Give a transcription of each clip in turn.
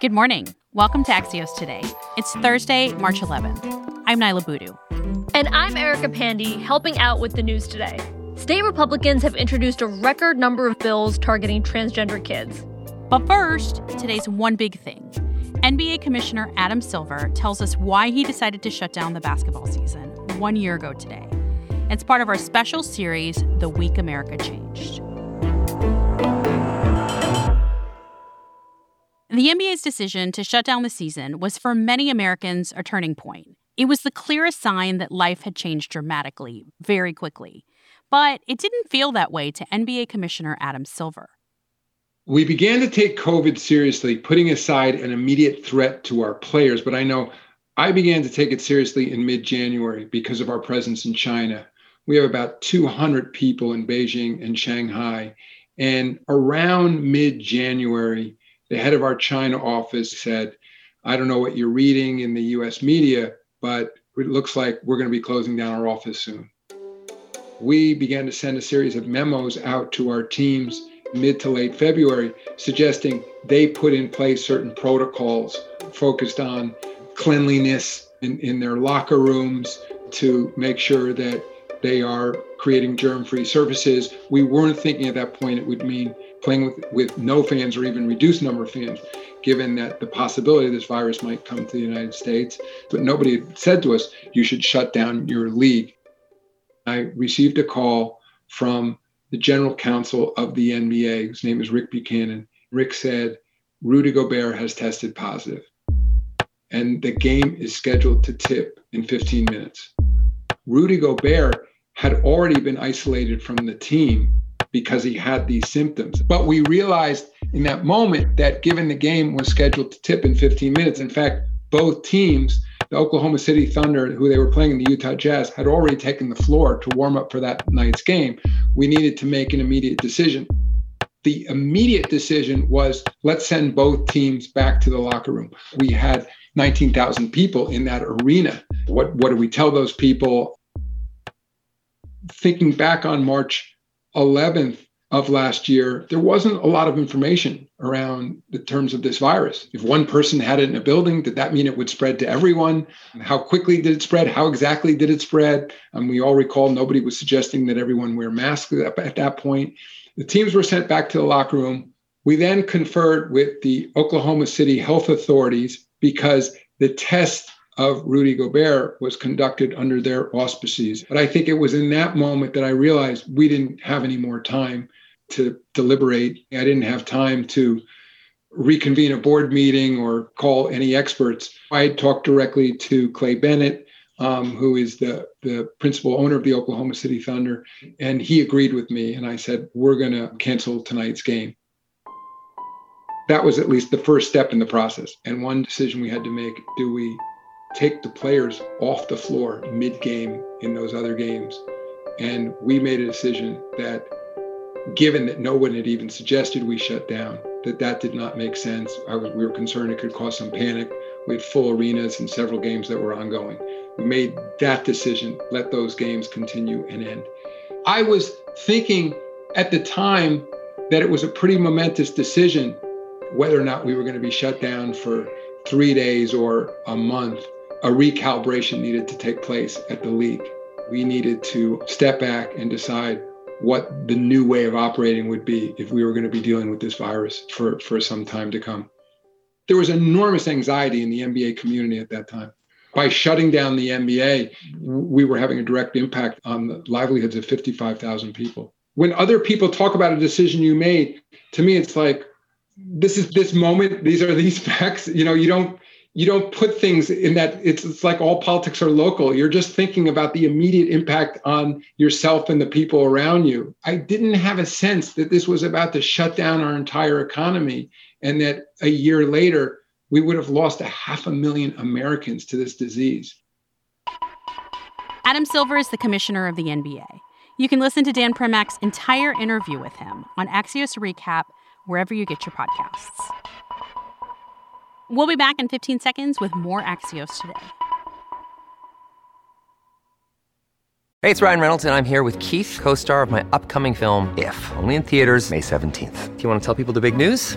Good morning. Welcome to Axios Today. It's Thursday, March 11th. I'm Niala Boodhoo. And I'm Erica Pandey, helping out with the news today. State Republicans have introduced a record number of bills targeting transgender kids. But first, today's one big thing. NBA Commissioner Adam Silver tells us why he decided to shut down the basketball season one year ago today. It's part of our special series, The Week America Changed. The NBA's decision to shut down the season was for many Americans a turning point. It was the clearest sign that life had changed dramatically, very quickly. But it didn't feel that way to NBA Commissioner Adam Silver. We began to take COVID seriously, putting aside an immediate threat to our players. But I know I began to take it seriously in mid January because of our presence in China. We have about 200 people in Beijing and Shanghai. And around mid January, the head of our China office said, I don't know what you're reading in the US media, but it looks like we're going to be closing down our office soon. We began to send a series of memos out to our teams mid to late February, suggesting they put in place certain protocols focused on cleanliness in, in their locker rooms to make sure that they are creating germ free surfaces. We weren't thinking at that point it would mean playing with, with no fans or even reduced number of fans, given that the possibility this virus might come to the United States. But nobody said to us, you should shut down your league. I received a call from the general counsel of the NBA, whose name is Rick Buchanan. Rick said, Rudy Gobert has tested positive, and the game is scheduled to tip in 15 minutes. Rudy Gobert had already been isolated from the team because he had these symptoms. But we realized in that moment that given the game was scheduled to tip in 15 minutes, in fact, both teams, the Oklahoma City Thunder, who they were playing in the Utah Jazz, had already taken the floor to warm up for that night's game. We needed to make an immediate decision. The immediate decision was let's send both teams back to the locker room. We had 19,000 people in that arena. What, what do we tell those people? Thinking back on March 11th of last year, there wasn't a lot of information around the terms of this virus. If one person had it in a building, did that mean it would spread to everyone? How quickly did it spread? How exactly did it spread? And we all recall nobody was suggesting that everyone wear masks at that point. The teams were sent back to the locker room. We then conferred with the Oklahoma City health authorities because the test of Rudy Gobert was conducted under their auspices. But I think it was in that moment that I realized we didn't have any more time to deliberate. I didn't have time to reconvene a board meeting or call any experts. I talked directly to Clay Bennett, um, who is the, the principal owner of the Oklahoma City Thunder, and he agreed with me. And I said, We're going to cancel tonight's game. That was at least the first step in the process. And one decision we had to make do we take the players off the floor mid game in those other games. And we made a decision that, given that no one had even suggested we shut down, that that did not make sense. Was, we were concerned it could cause some panic. We had full arenas and several games that were ongoing. We made that decision, let those games continue and end. I was thinking at the time that it was a pretty momentous decision whether or not we were going to be shut down for three days or a month a recalibration needed to take place at the league. We needed to step back and decide what the new way of operating would be if we were going to be dealing with this virus for, for some time to come. There was enormous anxiety in the NBA community at that time. By shutting down the NBA, we were having a direct impact on the livelihoods of 55,000 people. When other people talk about a decision you made, to me, it's like, this is this moment, these are these facts. You know, you don't you don't put things in that it's, it's like all politics are local. You're just thinking about the immediate impact on yourself and the people around you. I didn't have a sense that this was about to shut down our entire economy and that a year later we would have lost a half a million americans to this disease. Adam silver is the commissioner of the nba you can listen to dan primack's entire interview with him on axios recap wherever you get your podcasts We'll be back in 15 seconds with more Axios today. Hey, it's Ryan Reynolds, and I'm here with Keith, co star of my upcoming film, If, only in theaters, May 17th. Do you want to tell people the big news?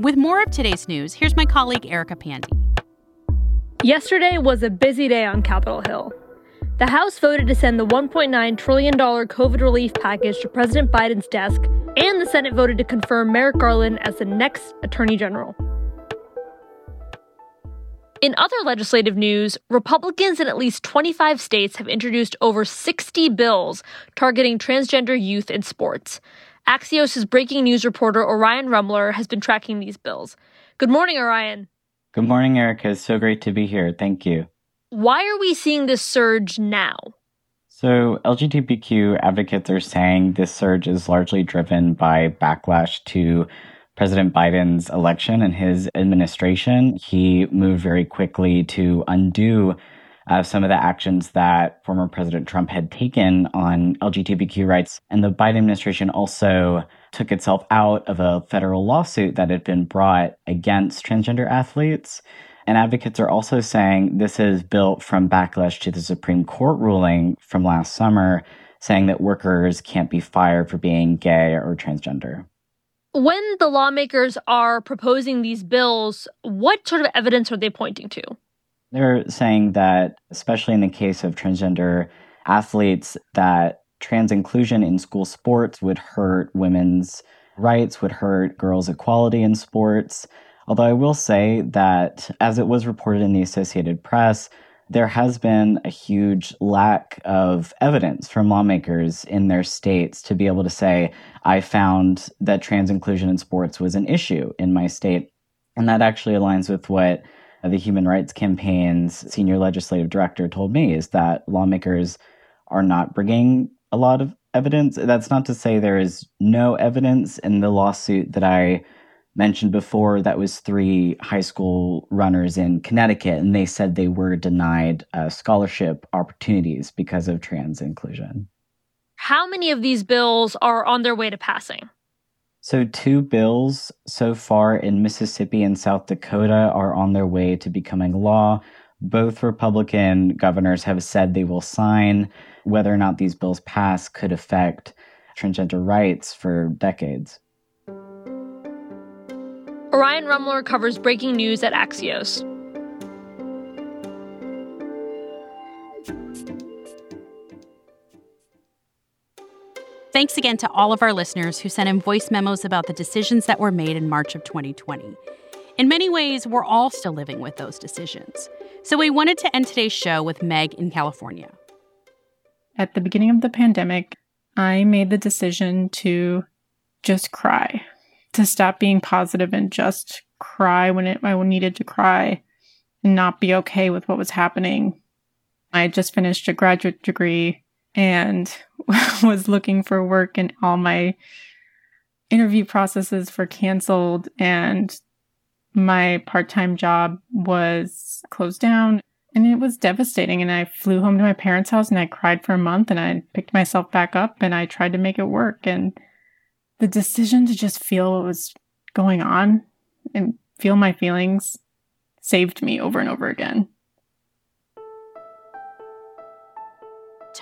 With more of today's news, here's my colleague Erica Pandey. Yesterday was a busy day on Capitol Hill. The House voted to send the $1.9 trillion COVID relief package to President Biden's desk, and the Senate voted to confirm Merrick Garland as the next Attorney General. In other legislative news, Republicans in at least 25 states have introduced over 60 bills targeting transgender youth in sports. Axios' breaking news reporter Orion Rumler has been tracking these bills. Good morning, Orion. Good morning, Erica. It's so great to be here. Thank you. Why are we seeing this surge now? So, LGBTQ advocates are saying this surge is largely driven by backlash to President Biden's election and his administration. He moved very quickly to undo some of the actions that former President Trump had taken on LGBTQ rights. And the Biden administration also took itself out of a federal lawsuit that had been brought against transgender athletes. And advocates are also saying this is built from backlash to the Supreme Court ruling from last summer, saying that workers can't be fired for being gay or transgender. When the lawmakers are proposing these bills, what sort of evidence are they pointing to? They're saying that, especially in the case of transgender athletes, that trans inclusion in school sports would hurt women's rights, would hurt girls' equality in sports. Although I will say that, as it was reported in the Associated Press, there has been a huge lack of evidence from lawmakers in their states to be able to say, I found that trans inclusion in sports was an issue in my state. And that actually aligns with what the Human Rights Campaign's senior legislative director told me is that lawmakers are not bringing a lot of evidence. That's not to say there is no evidence in the lawsuit that I mentioned before. That was three high school runners in Connecticut, and they said they were denied uh, scholarship opportunities because of trans inclusion. How many of these bills are on their way to passing? So, two bills so far in Mississippi and South Dakota are on their way to becoming law. Both Republican governors have said they will sign. Whether or not these bills pass could affect transgender rights for decades. Orion Rumler covers breaking news at Axios. Thanks again to all of our listeners who sent in voice memos about the decisions that were made in March of 2020. In many ways, we're all still living with those decisions. So we wanted to end today's show with Meg in California. At the beginning of the pandemic, I made the decision to just cry, to stop being positive and just cry when it, I needed to cry and not be okay with what was happening. I had just finished a graduate degree and was looking for work and all my interview processes were canceled and my part-time job was closed down. And it was devastating. And i flew home to my parents house and i cried for a month and i picked myself back up and i tried to make it work. And the decision to just feel what was going on and feel my feelings saved me over and over again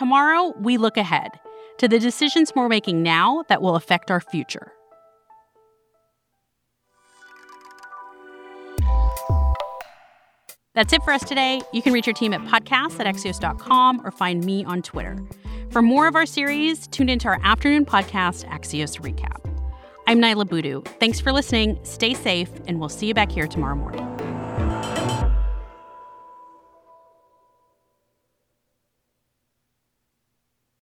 Tomorrow, we look ahead to the decisions we're making now that will affect our future. That's it for us today. You can reach your team at podcast at axios.com or find me on Twitter. For more of our series, tune into our afternoon podcast, Axios Recap. I'm Niala Boodhoo. Thanks for listening. Stay safe, and we'll see you back here tomorrow morning.